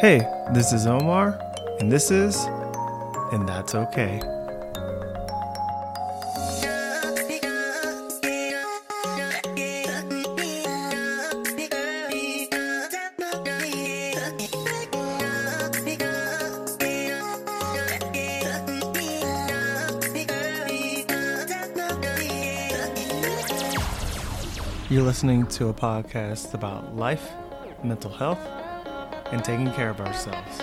Hey, this is Omar, and this is, and that's okay. You're listening to a podcast about life, mental health, and taking care of ourselves.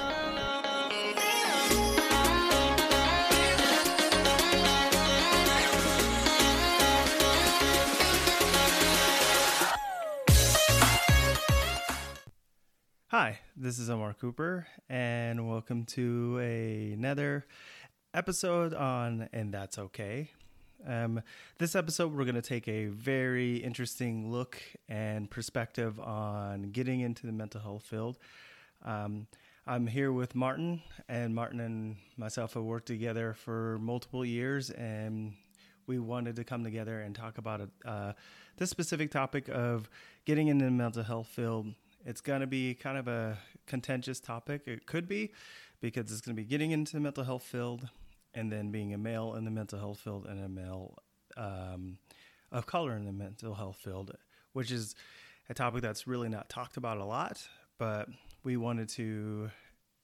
Hi, this is Omar Cooper, and welcome to another episode on And That's Okay. Um, this episode, we're going to take a very interesting look and perspective on getting into the mental health field. Um, I'm here with Martin, and Martin and myself have worked together for multiple years, and we wanted to come together and talk about uh, this specific topic of getting into the mental health field. It's going to be kind of a contentious topic. It could be because it's going to be getting into the mental health field and then being a male in the mental health field and a male um, of color in the mental health field, which is a topic that's really not talked about a lot, but we wanted to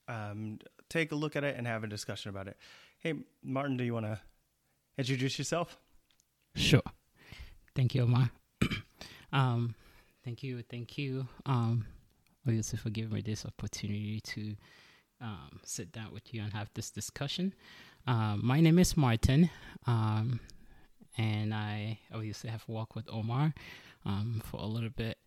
um, take a look at it and have a discussion about it. Hey, Martin, do you want to introduce yourself? Sure. Thank you, Omar. um, thank you, thank you, um, obviously for giving me this opportunity to um, sit down with you and have this discussion. Um, my name is Martin, um, and I obviously have worked with Omar um, for a little bit,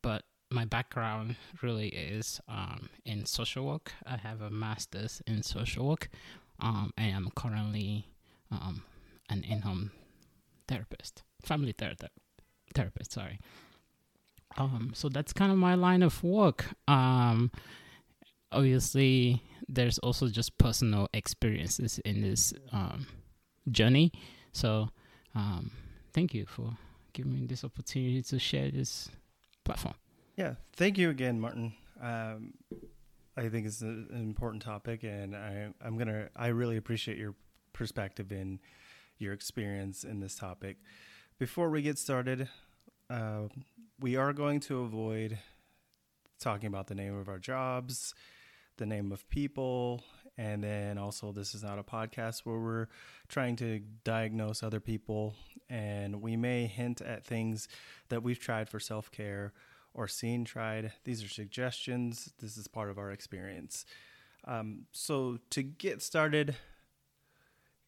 but my background really is um, in social work. I have a master's in social work, um, and I'm currently um, an in-home therapist, family ther- therapist. Sorry. So that's kind of my line of work. Obviously, there's also just personal experiences in this um, journey. So, um, thank you for giving me this opportunity to share this platform. Yeah, thank you again, Martin. Um, I think it's an important topic, and I, I'm gonna. I really appreciate your perspective and your experience in this topic. Before we get started, uh, we are going to avoid talking about the name of our jobs, the name of people, and then also this is not a podcast where we're trying to diagnose other people, and we may hint at things that we've tried for self care or seen tried. These are suggestions. This is part of our experience. Um, so to get started,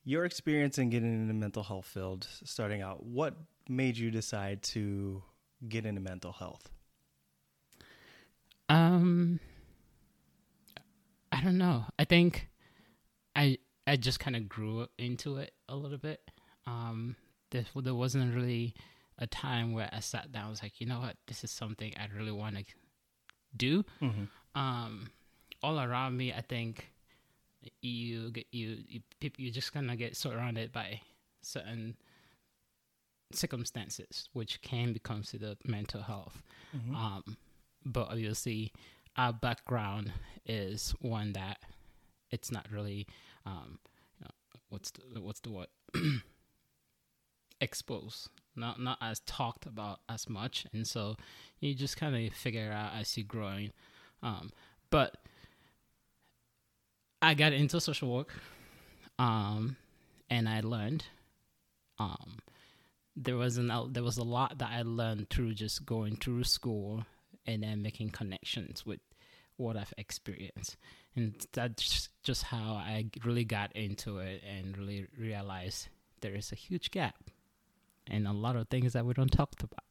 your experience in getting in the mental health field, starting out, what made you decide to get into mental health? Um, don't know. I think I I just kind of grew into it a little bit. Um, there, there wasn't really a time where I sat down. I was like, you know what, this is something I really want to do. Mm-hmm. Um, all around me, I think you get you you, you just kind of get surrounded by certain circumstances which can be considered mental health. Mm-hmm. Um, but obviously, our background is one that it's not really um, what's the, what's the word exposed not not as talked about as much, and so you just kind of figure out as you're growing. Um, but I got into social work, um, and I learned. Um, there was an there was a lot that I learned through just going through school and then making connections with what I've experienced, and that's just how I really got into it and really realized there is a huge gap and a lot of things that we don't talk about.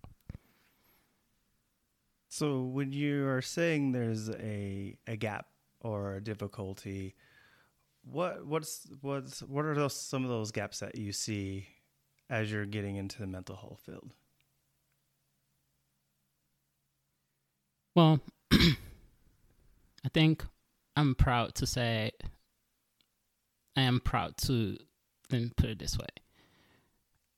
So when you are saying there's a a gap or a difficulty, what what's what's what are those some of those gaps that you see as you're getting into the mental health field? Well, I think I'm proud to say I am proud to let me put it this way.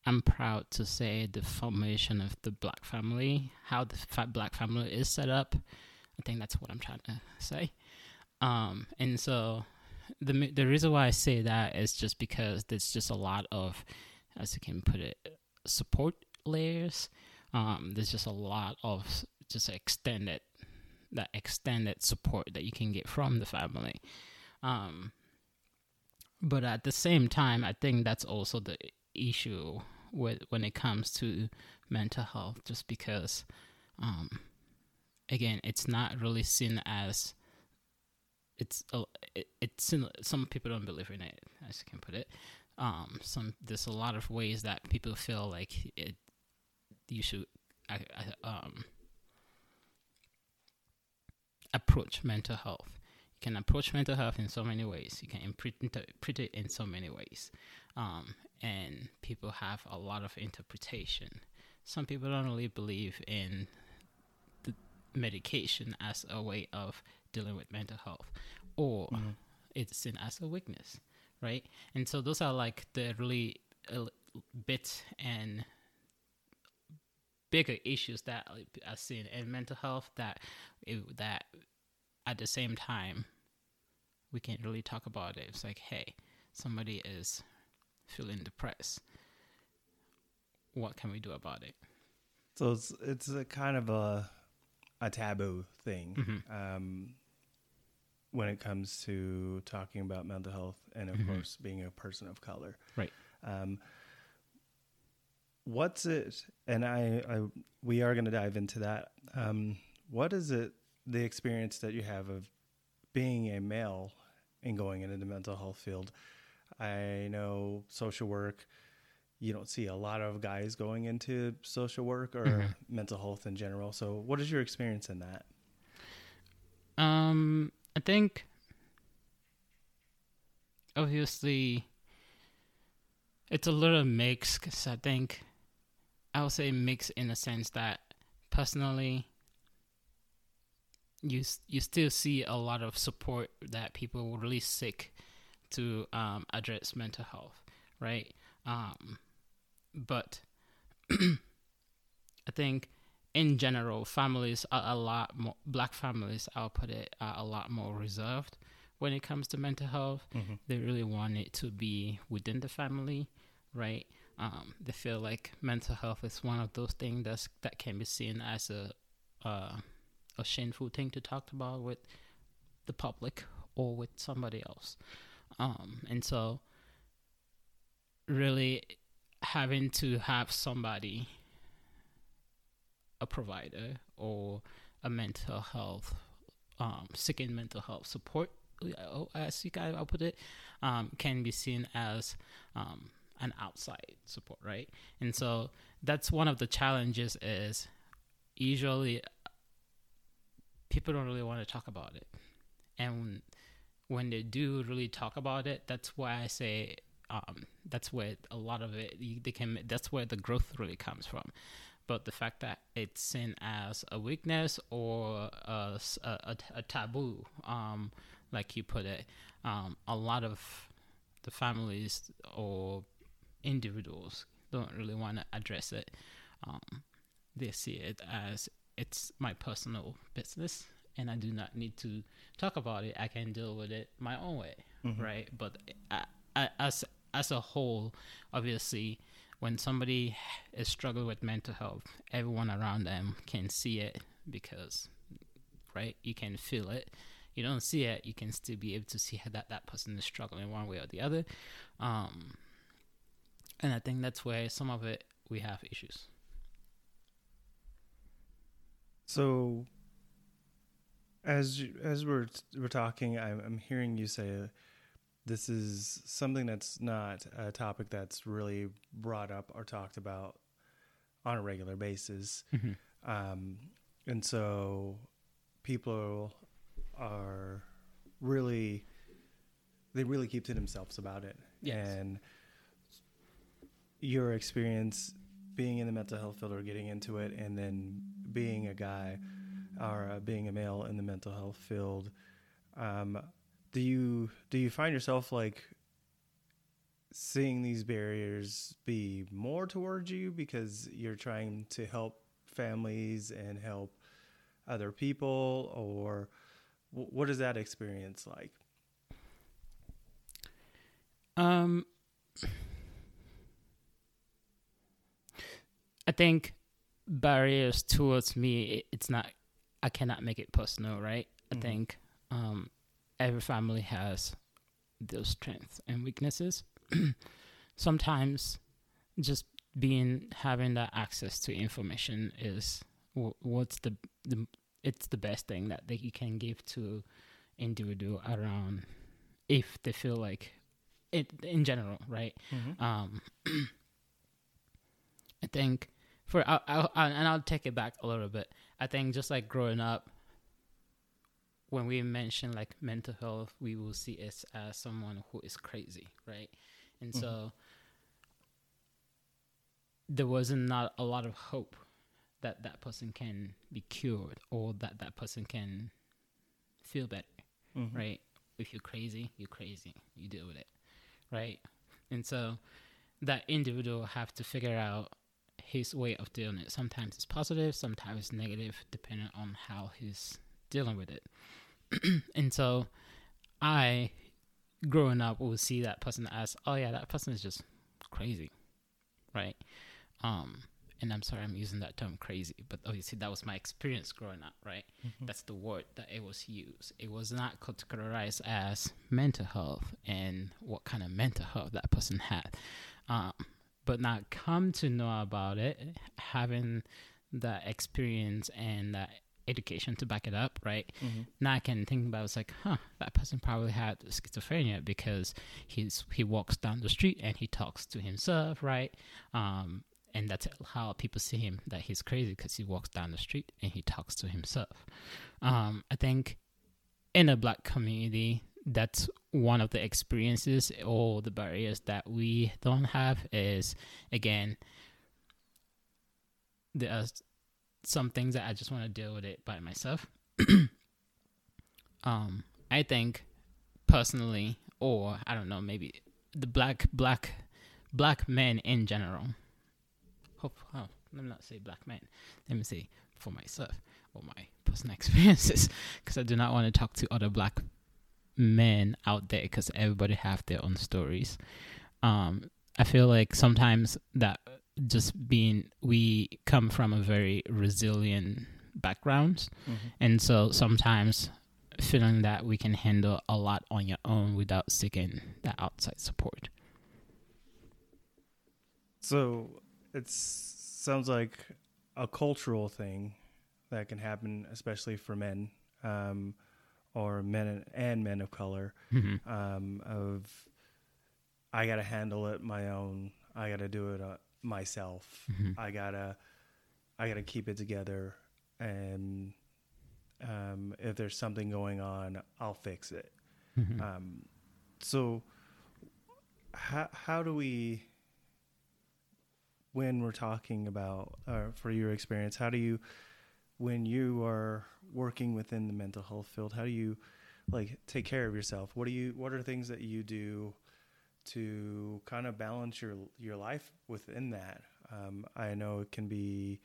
I'm proud to say the formation of the black family, how the black family is set up. I think that's what I'm trying to say. Um, and so the the reason why I say that is just because there's just a lot of, as you can put it, support layers. Um, there's just a lot of just extended that extended support that you can get from the family. Um, but at the same time, I think that's also the issue with when it comes to mental health, just because, um, again, it's not really seen as it's a, it, it's in, some people don't believe in it, as you can put it. Um, some there's a lot of ways that people feel like it, you should, um, approach mental health. You can approach mental health in so many ways. You can interpret it in so many ways. Um, and people have a lot of interpretation. Some people don't really believe in the medication as a way of dealing with mental health, or mm-hmm. it's seen as a weakness, right? And so those are like the really uh, bits and bigger issues that I've seen in mental health that that at the same time we can't really talk about it. It's like, hey, somebody is feeling depressed. What can we do about it? So it's it's a kind of a a taboo thing mm-hmm. um, when it comes to talking about mental health, and of mm-hmm. course, being a person of color. Right. Um, what's it and I, I we are going to dive into that um, what is it the experience that you have of being a male and going into the mental health field i know social work you don't see a lot of guys going into social work or mm-hmm. mental health in general so what is your experience in that um i think obviously it's a little mixed because i think I would say mixed in a sense that personally, you you still see a lot of support that people really seek to um, address mental health, right? Um, but I think in general, families are a lot more black families. I'll put it are a lot more reserved when it comes to mental health. Mm-hmm. They really want it to be within the family, right? Um, they feel like mental health is one of those things that's, that can be seen as a uh, a shameful thing to talk about with the public or with somebody else. Um, and so, really having to have somebody, a provider or a mental health, um, seeking mental health support, as you guys, I'll put it, um, can be seen as um, an outside support, right? And so that's one of the challenges is usually people don't really want to talk about it. And when they do really talk about it, that's why I say um, that's where a lot of it they can that's where the growth really comes from. But the fact that it's seen as a weakness or a, a, a taboo, um, like you put it, um, a lot of the families or individuals don't really want to address it. Um, they see it as it's my personal business and I do not need to talk about it. I can deal with it my own way, mm-hmm. right? But I, I, as as a whole, obviously, when somebody is struggling with mental health, everyone around them can see it because, right? You can feel it. You don't see it, you can still be able to see that that person is struggling one way or the other. Um, and I think that's where some of it we have issues. So, as you, as we're we're talking, I'm, I'm hearing you say uh, this is something that's not a topic that's really brought up or talked about on a regular basis, mm-hmm. um, and so people are really they really keep to themselves about it, yes. and your experience being in the mental health field or getting into it, and then being a guy or uh, being a male in the mental health field, um, do you do you find yourself like seeing these barriers be more towards you because you're trying to help families and help other people, or what is that experience like? Um, I think barriers towards me, it's not, I cannot make it personal, right? Mhm. I think um, every family has those strengths and weaknesses. Sometimes just being having that access to information is what's the, the it's the best thing that they can give to individual around if they feel like it in general, right? Mm-hmm. Um, I think for I, I, I, and I'll take it back a little bit. I think just like growing up, when we mention like mental health, we will see it as someone who is crazy, right? And Mhm. so there wasn't not a lot of hope that that person can be cured or that that person can feel better Mm-hmm. right? If you're crazy, you're crazy. You deal with it, right? And so that individual have to figure out his way of doing it. Sometimes it's positive, sometimes it's negative, depending on how he's dealing with it. and so I, growing up, will see that person as, oh yeah, that person is just crazy, right? Um, and I'm sorry I'm using that term crazy, but obviously that was my experience growing up, right? Mm-hmm. That's the word that it was used. It was not categorized as mental health and what kind of mental health that person had. Um, but not come to know about it, having that experience and that education to back it up, right? Mm-hmm. Now I can think about it's like, huh, that person probably had schizophrenia because he's he walks down the street and he talks to himself, right? Um, and that's how people see him that he's crazy because he walks down the street and he talks to himself. Um, I think in a black community, that's one of the experiences or the barriers that we don't have is again there are some things that I just want to deal with it by myself. um, I think personally, or I don't know, maybe the black black black men in general. Hope, oh, let me not say black men. Let me say for myself or my personal experiences, because I do not want to talk to other black men out there, because everybody have their own stories. Um, I feel like sometimes that just being we come from a very resilient background Mm-hmm. and so sometimes feeling that we can handle a lot on your own without seeking that outside support So it sounds like a cultural thing that can happen, especially for men, um, or men and men of color. Mhm. Um, of I got to handle it my own. I got to do it uh, myself. Mhm. I gotta, I gotta keep it together. And um, if there's something going on, I'll fix it. Mhm. Um, so, how how do we, when we're talking about, uh, for your experience, how do you, when you are working within the mental health field, how do you, like, take care of yourself? What do you, what are things that you do to kind of balance your your life within that? Um, I know it can be.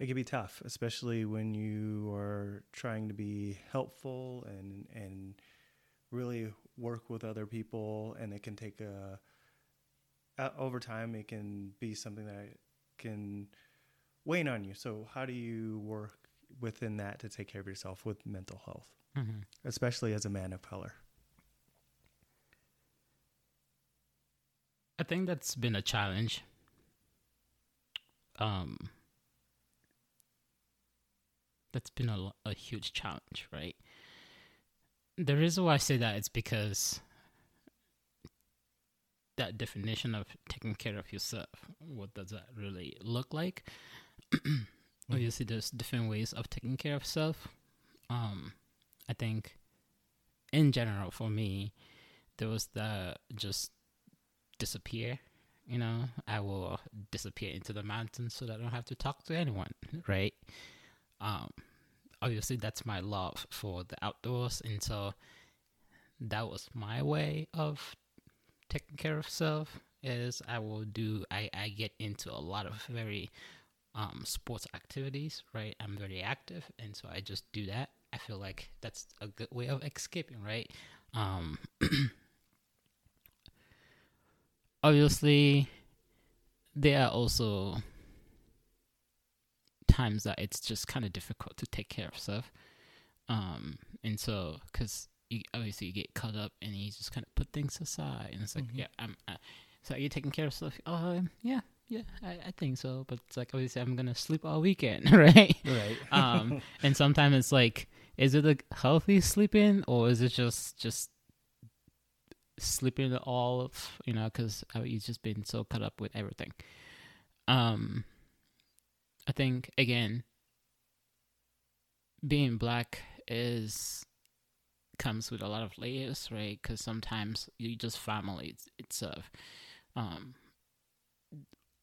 It can be tough, especially when you are trying to be helpful and and really work with other people and it can take a uh, over time it can be something that can wane on you so how do you work within that to take care of yourself with mental health Mhm. especially as a man of color. I think that's been a challenge. Um that's been a, a huge challenge right? The reason why i say that is because that definition of taking care of yourself what does that really look like obviously there's different ways of taking care of self um i think in general for me there was the just disappear you know? I will disappear into the mountains so that i don't have to talk to anyone right? Um obviously that's my love for the outdoors and so that was my way of taking care of self is i will do i i get into a lot of very um, sports activities, right? I'm very active, and so I just do that. I feel like that's a good way of escaping, right? Um, obviously, there are also times that it's just kind of difficult to take care of stuff. Um, and so, because you, obviously you get caught up and you just kind of put things aside, and it's like, Mhm. yeah, I'm. Uh, so are you taking care of stuff? Oh, yeah, yeah, I, I think so. But it's like obviously I'm gonna sleep all weekend, right? Right. um, and sometimes it's like, is it a healthy sleeping or is it just just sleeping all of you know because you've just been so caught up with everything. Um, I think again, being black is comes with a lot of layers, right? Because sometimes you just family it's- itself. Um,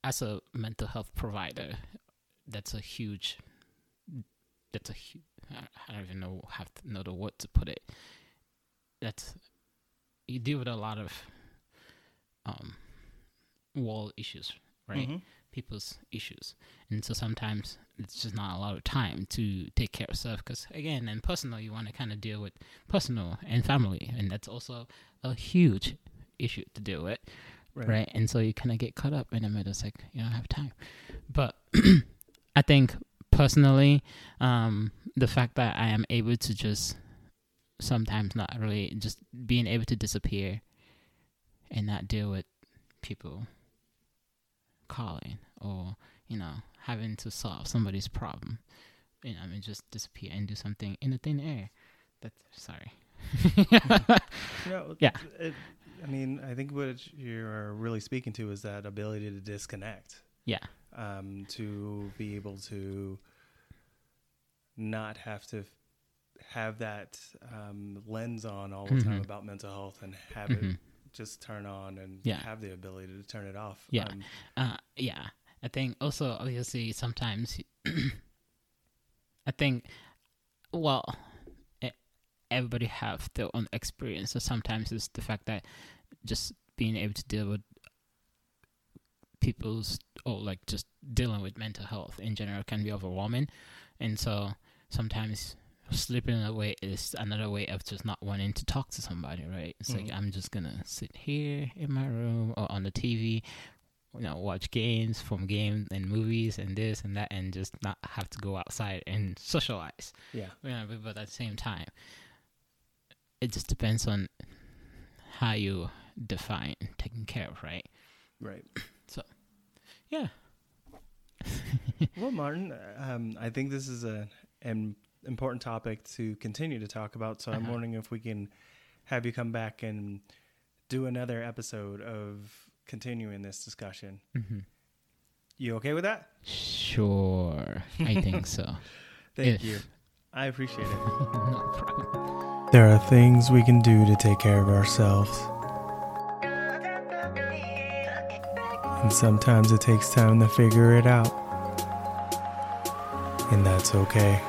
as a mental health provider, that's a huge. That's a huge. I don't even know have to know the word to put it. That's you deal with a lot of um wall issues, right? Mhm. people's issues. And so sometimes it's just not a lot of time to take care of stuff because, again, and personal, you want to kind of deal with personal and family. And that's also a huge issue to deal with, right? And so you kind of get caught up in the middle. It's like, you don't have time. But I think personally, um, the fact that I am able to just sometimes not really just being able to disappear and not deal with people calling or you know having to solve somebody's problem you know i mean just disappear and do something in the thin air that's sorry No, Yeah. It, I mean, I think what you're really speaking to is that ability to disconnect. yeah um, to be able to not have to have that um, lens on all the time Mhm. about mental health and have it Mhm. just turn on and Yeah. have the ability to turn it off. Yeah. Um, Uh, yeah. I think also obviously sometimes I think well everybody have their own experience. So sometimes it's the fact that just being able to deal with people's or like just dealing with mental health in general can be overwhelming, and so sometimes sleeping away is another way of just not wanting to talk to somebody, right? It's like Mhm. I'm just gonna sit here in my room or on the TV, you know, watch games from games and movies and this and that, and just not have to go outside and socialize. yeah. You know, but, but at the same time, it just depends on how you define taking care of, right? Right. So, yeah. Well, Martin, um, I think this is a, an important topic to continue to talk about. So I'm Uh-huh. wondering if we can have you come back and do another episode of continuing this discussion. hmm You okay with that? Sure, I think so. Thank If- you. I appreciate it. no problem. There are things we can do to take care of ourselves. And sometimes it takes time to figure it out. And that's okay.